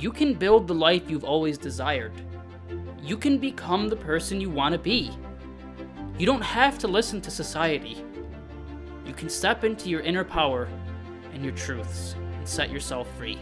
you can build the life you've always desired. You can become the person you want to be. You don't have to listen to society. You can step into your inner power and your truths and set yourself free.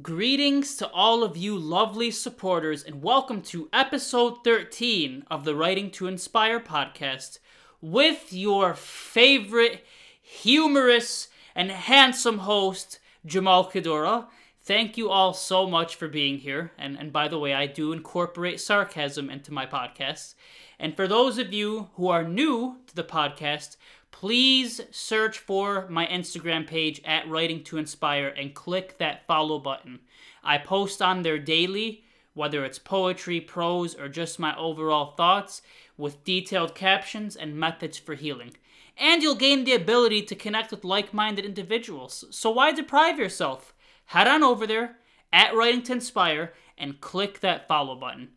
Greetings to all of you lovely supporters, and welcome to episode 13 of the Writing to Inspire podcast with your favorite humorous and handsome host, Jamal Kadora. Thank you all so much for being here. And, and by the way, I do incorporate sarcasm into my podcast. And for those of you who are new to the podcast, please search for my Instagram page at Writing to Inspire and click that follow button. I post on there daily, whether it's poetry, prose, or just my overall thoughts, with detailed captions and methods for healing. And you'll gain the ability to connect with like minded individuals. So why deprive yourself? Head on over there at Writing to Inspire and click that follow button.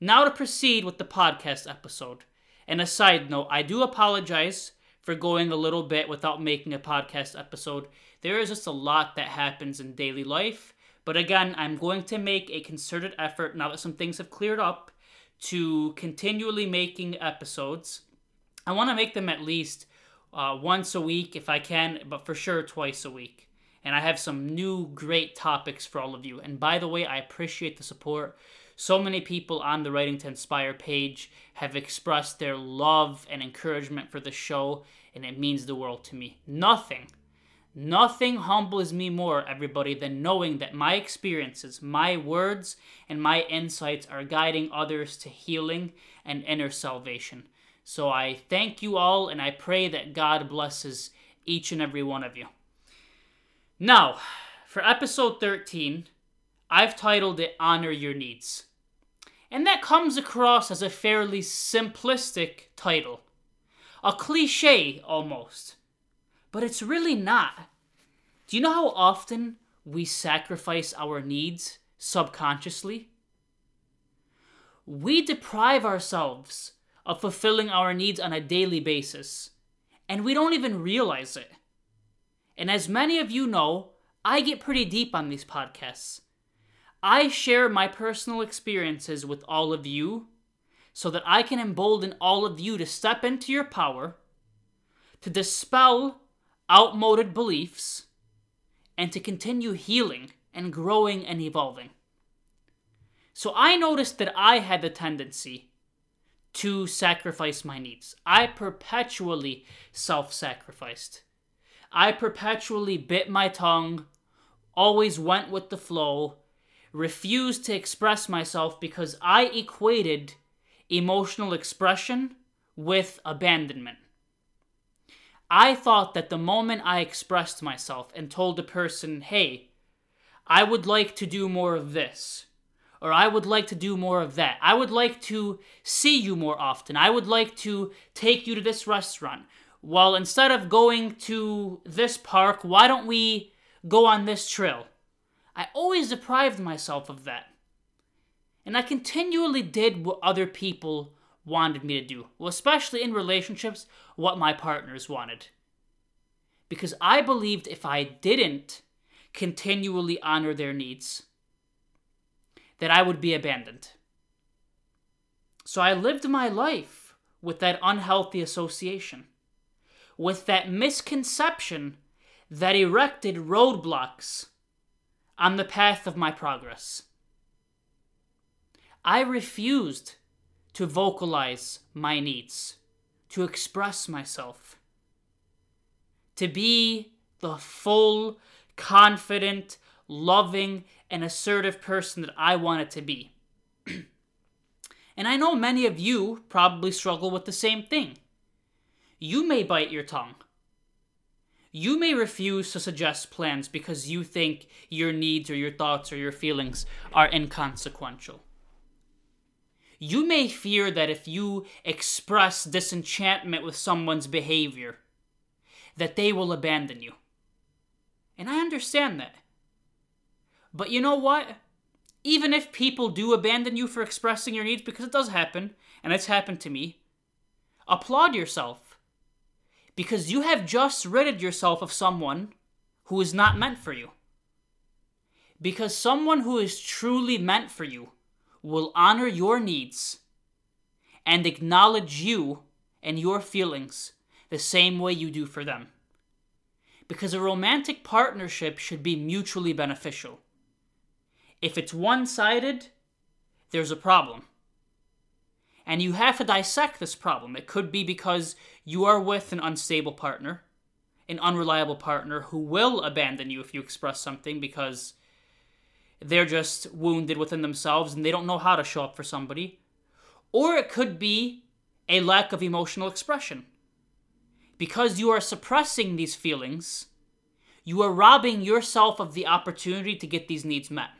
Now to proceed with the podcast episode. And a side note, I do apologize for going a little bit without making a podcast episode. There is just a lot that happens in daily life. But again, I'm going to make a concerted effort now that some things have cleared up to continually making episodes. I want to make them at least uh, once a week if I can, but for sure twice a week. And I have some new great topics for all of you. And by the way, I appreciate the support. So many people on the Writing to Inspire page have expressed their love and encouragement for the show, and it means the world to me. Nothing, nothing humbles me more, everybody, than knowing that my experiences, my words, and my insights are guiding others to healing and inner salvation. So I thank you all, and I pray that God blesses each and every one of you. Now, for episode 13, I've titled it Honor Your Needs. And that comes across as a fairly simplistic title. A cliche almost. But it's really not. Do you know how often we sacrifice our needs subconsciously? We deprive ourselves of fulfilling our needs on a daily basis, and we don't even realize it. And as many of you know, I get pretty deep on these podcasts. I share my personal experiences with all of you so that I can embolden all of you to step into your power, to dispel outmoded beliefs, and to continue healing and growing and evolving. So I noticed that I had the tendency to sacrifice my needs. I perpetually self sacrificed. I perpetually bit my tongue, always went with the flow, refused to express myself because I equated emotional expression with abandonment. I thought that the moment I expressed myself and told a person, hey, I would like to do more of this, or I would like to do more of that, I would like to see you more often, I would like to take you to this restaurant, well, instead of going to this park, why don't we go on this trail? I always deprived myself of that. And I continually did what other people wanted me to do. Well, especially in relationships, what my partners wanted. Because I believed if I didn't continually honor their needs, that I would be abandoned. So I lived my life with that unhealthy association with that misconception that erected roadblocks on the path of my progress. I refused to vocalize my needs, to express myself, to be the full, confident, loving, and assertive person that I wanted to be. and I know many of you probably struggle with the same thing you may bite your tongue. You may refuse to suggest plans because you think your needs or your thoughts or your feelings are inconsequential. You may fear that if you express disenchantment with someone's behavior, that they will abandon you. And I understand that. But you know what? Even if people do abandon you for expressing your needs, because it does happen, and it's happened to me, applaud yourself because you have just ridded yourself of someone who is not meant for you. Because someone who is truly meant for you will honor your needs and acknowledge you and your feelings the same way you do for them. Because a romantic partnership should be mutually beneficial. If it's one sided, there's a problem. And you have to dissect this problem. It could be because you are with an unstable partner, an unreliable partner who will abandon you if you express something because they're just wounded within themselves and they don't know how to show up for somebody. Or it could be a lack of emotional expression. Because you are suppressing these feelings, you are robbing yourself of the opportunity to get these needs met.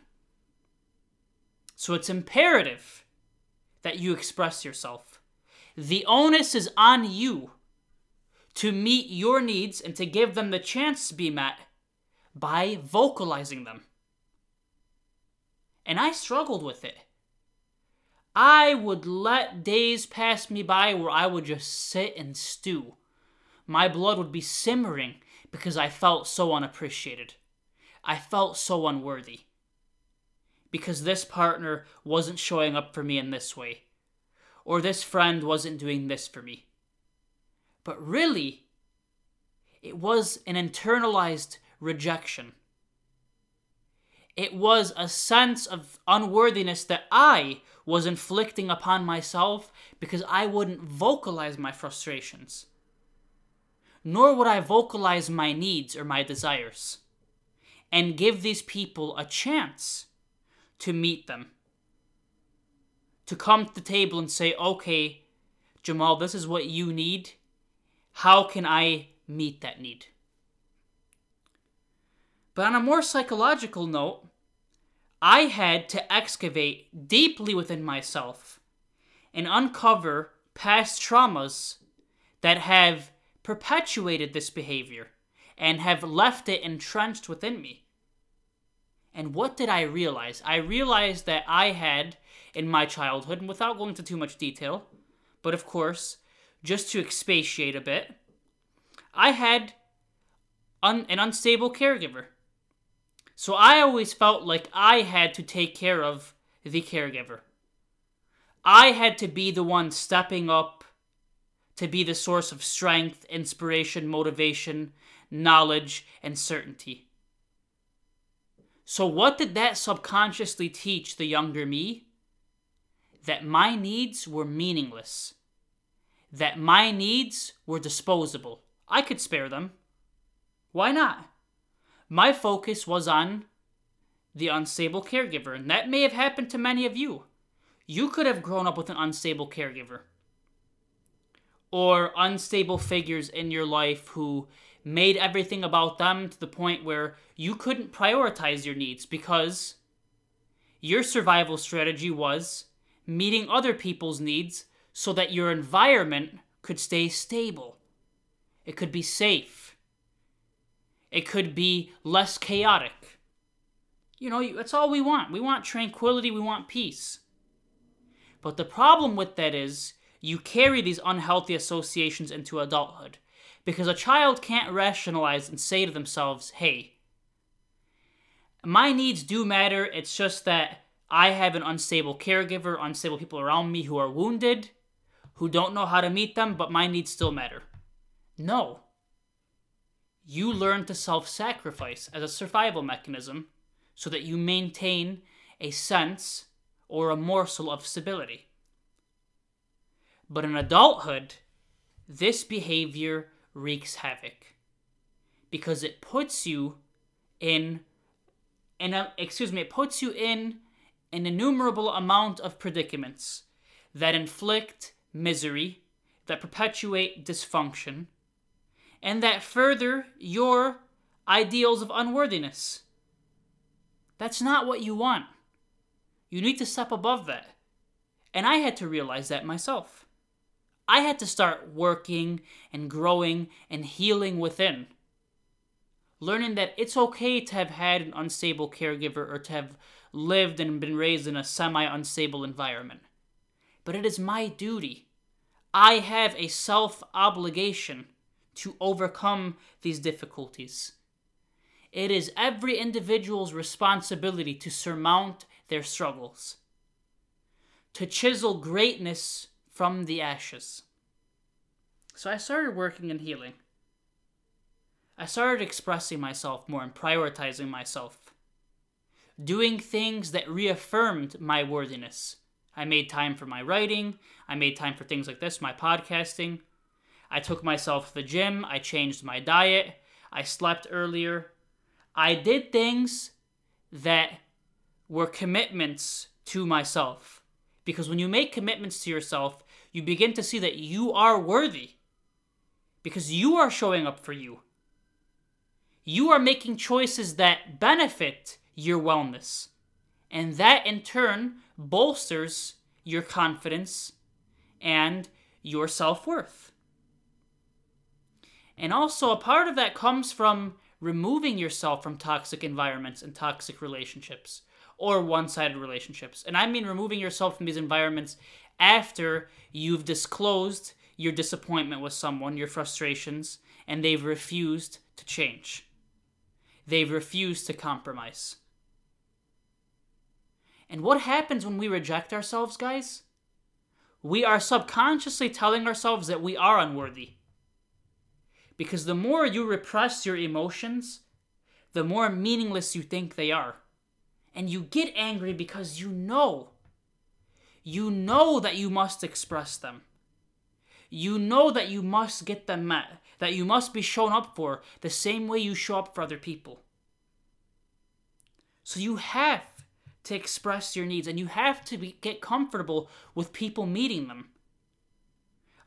So it's imperative that you express yourself. The onus is on you to meet your needs and to give them the chance to be met by vocalizing them. And I struggled with it. I would let days pass me by where I would just sit and stew. My blood would be simmering because I felt so unappreciated. I felt so unworthy. Because this partner wasn't showing up for me in this way, or this friend wasn't doing this for me. But really, it was an internalized rejection. It was a sense of unworthiness that I was inflicting upon myself because I wouldn't vocalize my frustrations. Nor would I vocalize my needs or my desires and give these people a chance to meet them. To come to the table and say, okay, Jamal, this is what you need. How can I meet that need? But on a more psychological note, I had to excavate deeply within myself and uncover past traumas that have perpetuated this behavior and have left it entrenched within me. And what did I realize? I realized that I had, in my childhood, and without going into too much detail, but of course, just to expatiate a bit, I had un- an unstable caregiver. So I always felt like I had to take care of the caregiver. I had to be the one stepping up to be the source of strength, inspiration, motivation, knowledge, and certainty. So, what did that subconsciously teach the younger me? That my needs were meaningless. That my needs were disposable. I could spare them. Why not? my focus was on the unstable caregiver, and that may have happened to many of you. You could have grown up with an unstable caregiver or unstable figures in your life who made everything about them to the point where you couldn't prioritize your needs because your survival strategy was meeting other people's needs so that your environment could stay stable. It could be safe. It could be less chaotic. You know, that's all we want. We want tranquility, we want peace. But the problem with that is you carry these unhealthy associations into adulthood because a child can't rationalize and say to themselves, hey, my needs do matter. It's just that I have an unstable caregiver, unstable people around me who are wounded, who don't know how to meet them, but my needs still matter. No you learn to self sacrifice as a survival mechanism so that you maintain a sense or a morsel of stability. But in adulthood, this behavior wreaks havoc because it puts you in in a, excuse me, it puts you in an innumerable amount of predicaments that inflict misery, that perpetuate dysfunction, and that further your ideals of unworthiness. That's not what you want. You need to step above that. And I had to realize that myself. I had to start working and growing and healing within. Learning that it's okay to have had an unstable caregiver or to have lived and been raised in a semi unstable environment. But it is my duty. I have a self obligation to overcome these difficulties. It is every individual's responsibility to surmount their struggles, to chisel greatness from the ashes. So I started working in healing. I started expressing myself more and prioritizing myself, doing things that reaffirmed my worthiness. I made time for my writing, I made time for things like this, my podcasting. I took myself to the gym, I changed my diet, I slept earlier. I did things that were commitments to myself. Because when you make commitments to yourself, you begin to see that you are worthy. Because you are showing up for you. You are making choices that benefit your wellness. And that in turn bolsters your confidence and your self worth. And also, a part of that comes from removing yourself from toxic environments and toxic relationships or one sided relationships. And I mean removing yourself from these environments after you've disclosed your disappointment with someone, your frustrations, and they've refused to change. They've refused to compromise. And what happens when we reject ourselves, guys? We are subconsciously telling ourselves that we are unworthy. Because the more you repress your emotions, the more meaningless you think they are. And you get angry because you know. You know that you must express them. You know that you must get them met, that you must be shown up for the same way you show up for other people. So you have to express your needs and you have to be, get comfortable with people meeting them.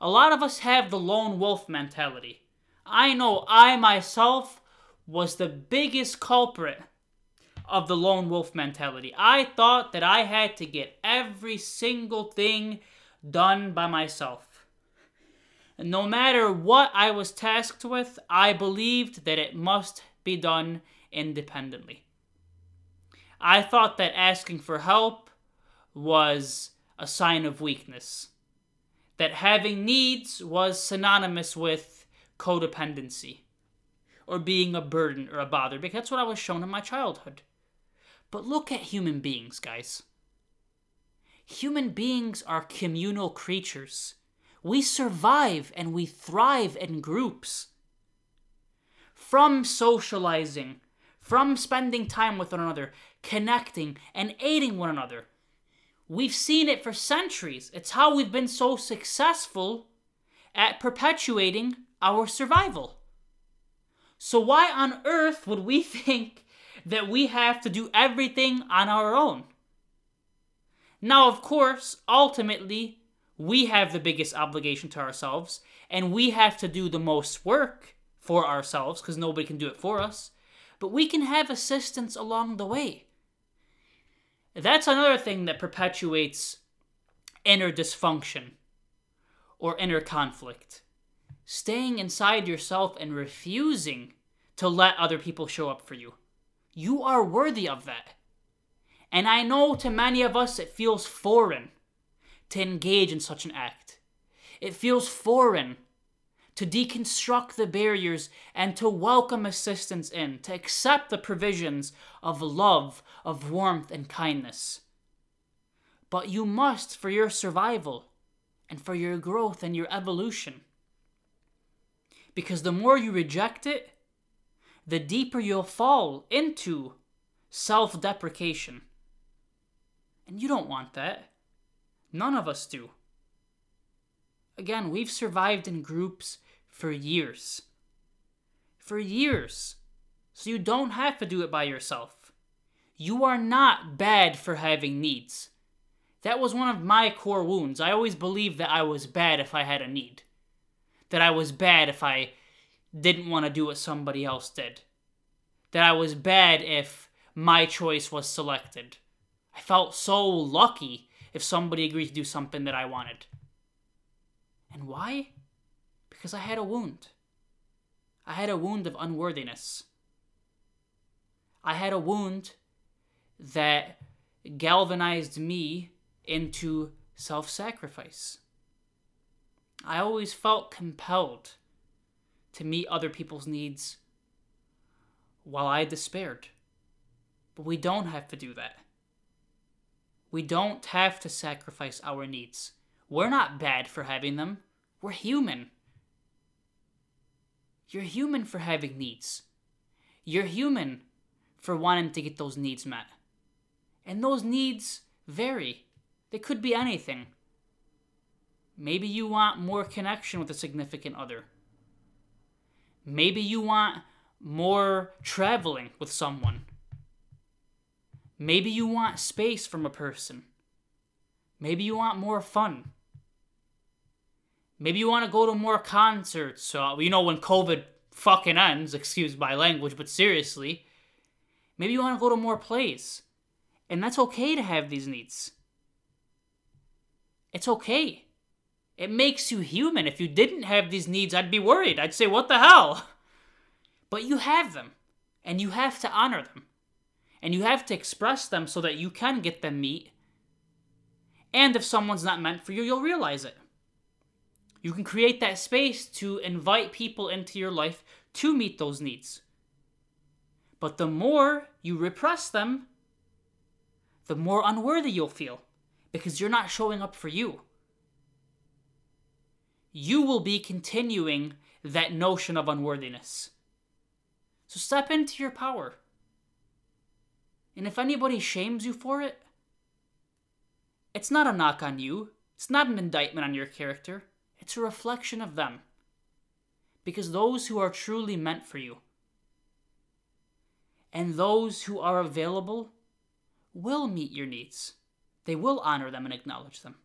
A lot of us have the lone wolf mentality. I know I myself was the biggest culprit of the lone wolf mentality. I thought that I had to get every single thing done by myself. No matter what I was tasked with, I believed that it must be done independently. I thought that asking for help was a sign of weakness, that having needs was synonymous with codependency or being a burden or a bother, because that's what I was shown in my childhood. But look at human beings, guys. Human beings are communal creatures. We survive and we thrive in groups. From socializing, from spending time with one another, connecting, and aiding one another. We've seen it for centuries. It's how we've been so successful at perpetuating our survival. So, why on earth would we think that we have to do everything on our own? Now, of course, ultimately, we have the biggest obligation to ourselves, and we have to do the most work for ourselves because nobody can do it for us. But we can have assistance along the way. That's another thing that perpetuates inner dysfunction or inner conflict. Staying inside yourself and refusing to let other people show up for you. You are worthy of that. And I know to many of us it feels foreign to engage in such an act. It feels foreign to deconstruct the barriers and to welcome assistance in, to accept the provisions of love, of warmth, and kindness. But you must for your survival and for your growth and your evolution. Because the more you reject it, the deeper you'll fall into self deprecation. And you don't want that. None of us do. Again, we've survived in groups for years. For years. So you don't have to do it by yourself. You are not bad for having needs. That was one of my core wounds. I always believed that I was bad if I had a need. That I was bad if I didn't want to do what somebody else did. That I was bad if my choice was selected. I felt so lucky if somebody agreed to do something that I wanted. And why? Because I had a wound. I had a wound of unworthiness. I had a wound that galvanized me into self sacrifice. I always felt compelled to meet other people's needs while I despaired. But we don't have to do that. We don't have to sacrifice our needs. We're not bad for having them. We're human. You're human for having needs. You're human for wanting to get those needs met. And those needs vary. They could be anything. Maybe you want more connection with a significant other. Maybe you want more traveling with someone. Maybe you want space from a person. Maybe you want more fun. Maybe you want to go to more concerts. So, you know, when COVID fucking ends, excuse my language, but seriously, maybe you want to go to more plays. And that's okay to have these needs. It's okay. It makes you human. If you didn't have these needs, I'd be worried. I'd say, what the hell? But you have them, and you have to honor them. And you have to express them so that you can get them meet. And if someone's not meant for you, you'll realize it. You can create that space to invite people into your life to meet those needs. But the more you repress them, the more unworthy you'll feel because you're not showing up for you. You will be continuing that notion of unworthiness. So step into your power. And if anybody shames you for it, it's not a knock on you, it's not an indictment on your character, it's a reflection of them. Because those who are truly meant for you and those who are available will meet your needs. They will honor them and acknowledge them.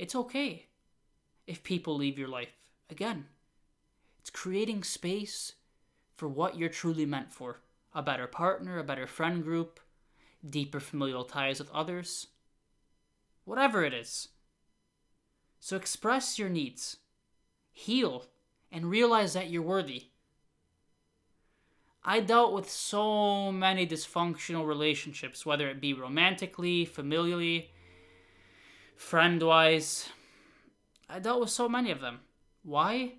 It's okay if people leave your life. Again, it's creating space for what you're truly meant for a better partner, a better friend group, deeper familial ties with others. Whatever it is. So express your needs, heal, and realize that you're worthy. I dealt with so many dysfunctional relationships, whether it be romantically, familially, friend wise. I dealt with so many of them. Why?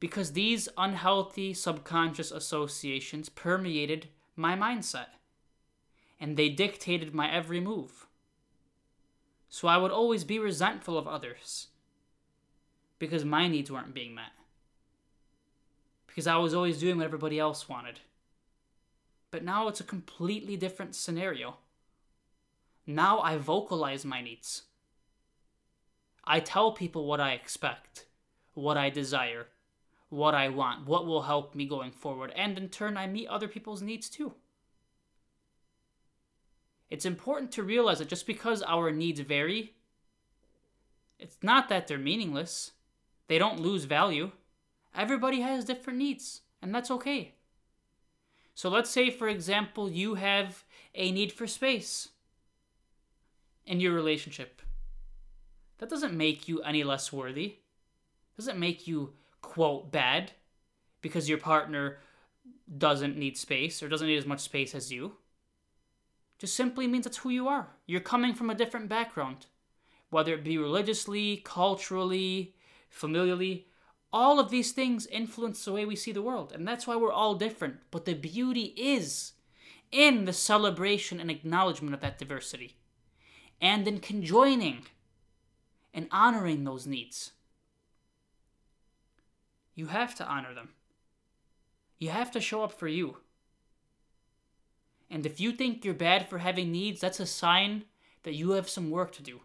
Because these unhealthy subconscious associations permeated my mindset and they dictated my every move. So I would always be resentful of others because my needs weren't being met because I was always doing what everybody else wanted. But now it's a completely different scenario. Now I vocalize my needs. I tell people what I expect, what I desire, what I want, what will help me going forward, and in turn, I meet other people's needs too. It's important to realize that just because our needs vary, it's not that they're meaningless. They don't lose value. Everybody has different needs, and that's okay. So let's say, for example, you have a need for space in your relationship. That doesn't make you any less worthy. Doesn't make you, quote, bad because your partner doesn't need space or doesn't need as much space as you. Just simply means that's who you are. You're coming from a different background, whether it be religiously, culturally, familially all of these things influence the way we see the world, and that's why we're all different. But the beauty is in the celebration and acknowledgement of that diversity, and in conjoining and honoring those needs. You have to honor them. You have to show up for you. And if you think you're bad for having needs, that's a sign that you have some work to do.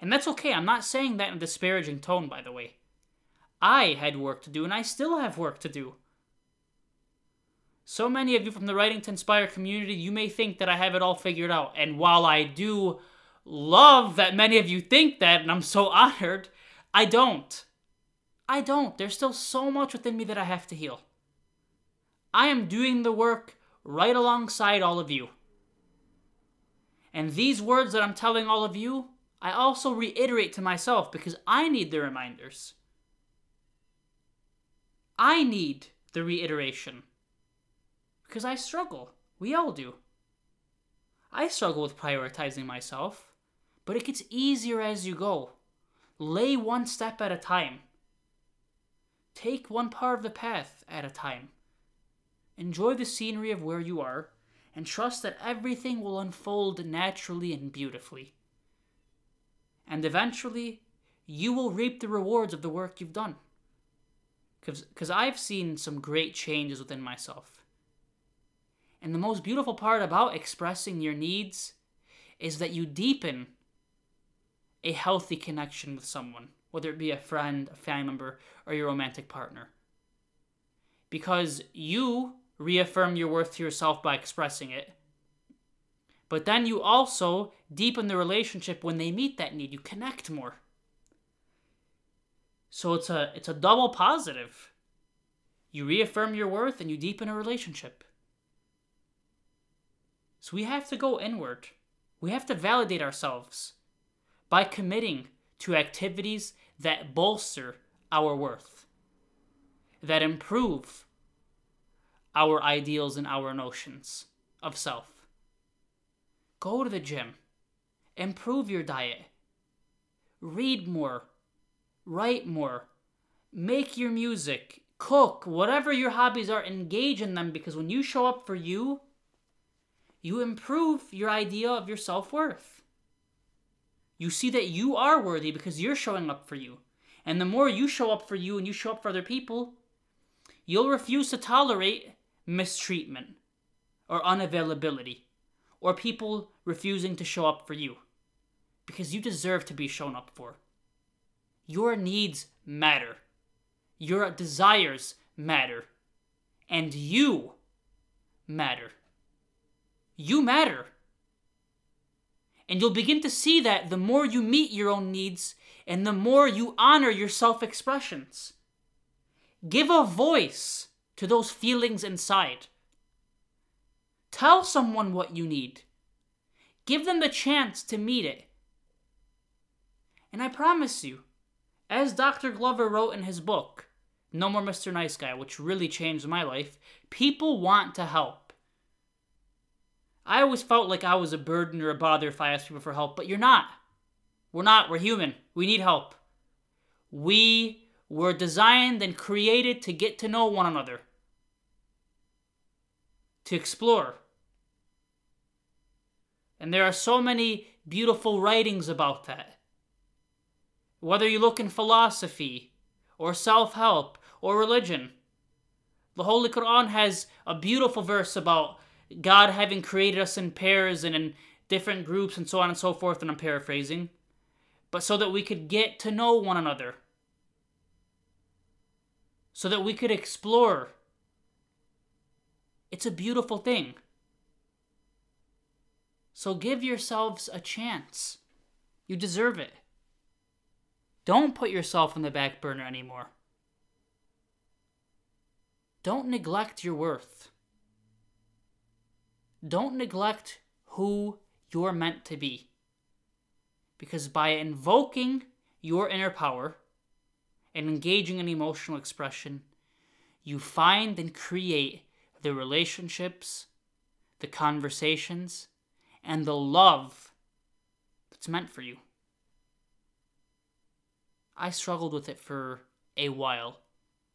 And that's okay. I'm not saying that in a disparaging tone, by the way. I had work to do, and I still have work to do. So many of you from the Writing to Inspire community, you may think that I have it all figured out. And while I do love that many of you think that, and I'm so honored, I don't. I don't. There's still so much within me that I have to heal. I am doing the work right alongside all of you. And these words that I'm telling all of you, I also reiterate to myself because I need the reminders. I need the reiteration. Because I struggle. We all do. I struggle with prioritizing myself, but it gets easier as you go. Lay one step at a time. Take one part of the path at a time. enjoy the scenery of where you are, and trust that everything will unfold naturally and beautifully. And eventually, you will reap the rewards of the work you've done. Because I've seen some great changes within myself. And the most beautiful part about expressing your needs is that you deepen a healthy connection with someone, whether it be a friend, a family member, or your romantic partner. Because you reaffirm your worth to yourself by expressing it. But then you also deepen the relationship when they meet that need. You connect more. So it's a it's a double positive. You reaffirm your worth and you deepen a relationship. So we have to go inward. We have to validate ourselves by committing to activities that bolster our worth, that improve our ideals and our notions of self. Go to the gym, improve your diet, read more, write more, make your music, cook, whatever your hobbies are, engage in them because when you show up for you, you improve your idea of your self worth. You see that you are worthy because you're showing up for you. And the more you show up for you and you show up for other people, you'll refuse to tolerate mistreatment or unavailability or people refusing to show up for you because you deserve to be shown up for. Your needs matter. Your desires matter. And you matter. You matter. And you'll begin to see that the more you meet your own needs and the more you honor your self expressions. Give a voice to those feelings inside. Tell someone what you need. Give them the chance to meet it. And I promise you, as Dr. Glover wrote in his book, No More Mr. Nice Guy, which really changed my life, people want to help. I always felt like I was a burden or a bother if I asked people for help, but you're not. We're not. We're human. We need help. We were designed and created to get to know one another, to explore. And there are so many beautiful writings about that. Whether you look in philosophy, or self help, or religion, the Holy Quran has a beautiful verse about God having created us in pairs and in different groups and so on and so forth, and I'm paraphrasing, but so that we could get to know one another, so that we could explore. It's a beautiful thing. So give yourselves a chance. You deserve it. Don't put yourself on the back burner anymore. Don't neglect your worth. Don't neglect who you're meant to be. Because by invoking your inner power and engaging in emotional expression, you find and create the relationships, the conversations, and the love that's meant for you. I struggled with it for a while,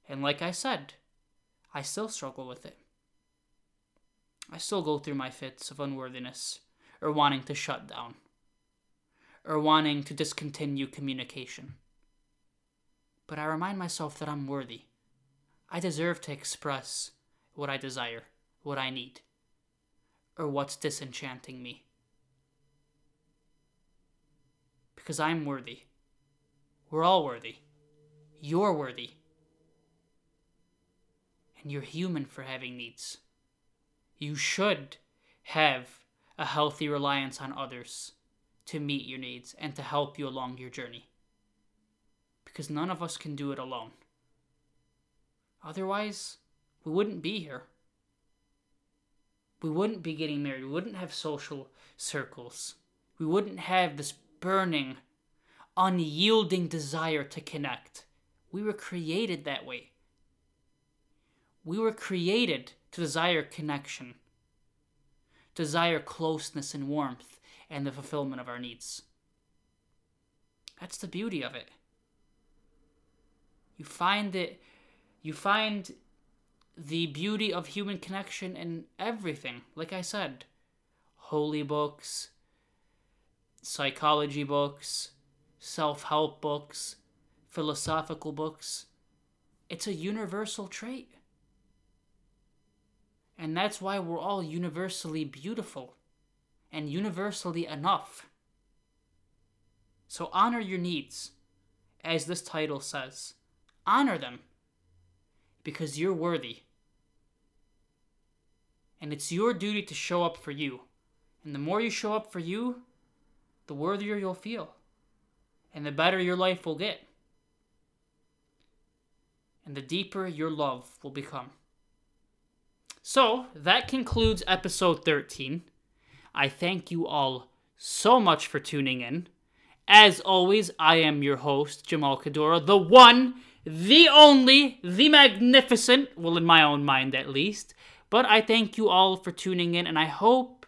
and like I said, I still struggle with it. I still go through my fits of unworthiness, or wanting to shut down, or wanting to discontinue communication. But I remind myself that I'm worthy. I deserve to express what I desire, what I need, or what's disenchanting me. Because I'm worthy. We're all worthy. You're worthy. And you're human for having needs you should have a healthy reliance on others to meet your needs and to help you along your journey. Because none of us can do it alone. Otherwise, we wouldn't be here. We wouldn't be getting married. We wouldn't have social circles. We wouldn't have this burning, unyielding desire to connect. We were created that way. We were created to desire connection, desire closeness and warmth, and the fulfillment of our needs. That's the beauty of it. You find it, you find the beauty of human connection in everything. Like I said, holy books, psychology books, self help books, philosophical books. It's a universal trait. And that's why we're all universally beautiful and universally enough. So honor your needs, as this title says. Honor them because you're worthy. And it's your duty to show up for you. And the more you show up for you, the worthier you'll feel. And the better your life will get. And the deeper your love will become. So, that concludes episode 13. I thank you all so much for tuning in. As always, I am your host, Jamal Kadora, the one, the only, the magnificent, well, in my own mind at least. But I thank you all for tuning in, and I hope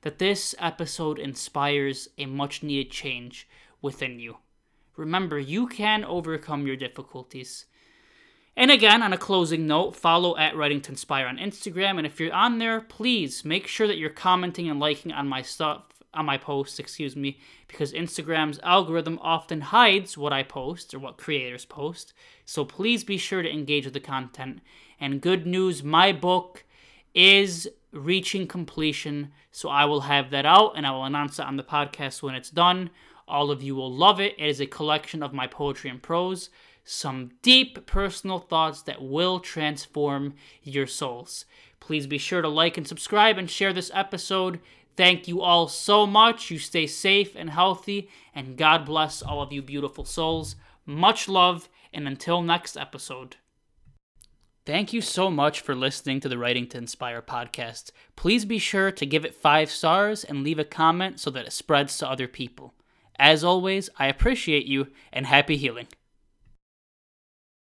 that this episode inspires a much needed change within you. Remember, you can overcome your difficulties. And again, on a closing note, follow at Writing to Inspire on Instagram. And if you're on there, please make sure that you're commenting and liking on my stuff, on my posts, excuse me, because Instagram's algorithm often hides what I post or what creators post. So please be sure to engage with the content. And good news, my book is reaching completion. So I will have that out and I will announce it on the podcast when it's done. All of you will love it. It is a collection of my poetry and prose some deep personal thoughts that will transform your souls. Please be sure to like and subscribe and share this episode. Thank you all so much. You stay safe and healthy, and God bless all of you beautiful souls. Much love, and until next episode. Thank you so much for listening to the Writing to Inspire podcast. Please be sure to give it five stars and leave a comment so that it spreads to other people. As always, I appreciate you and happy healing.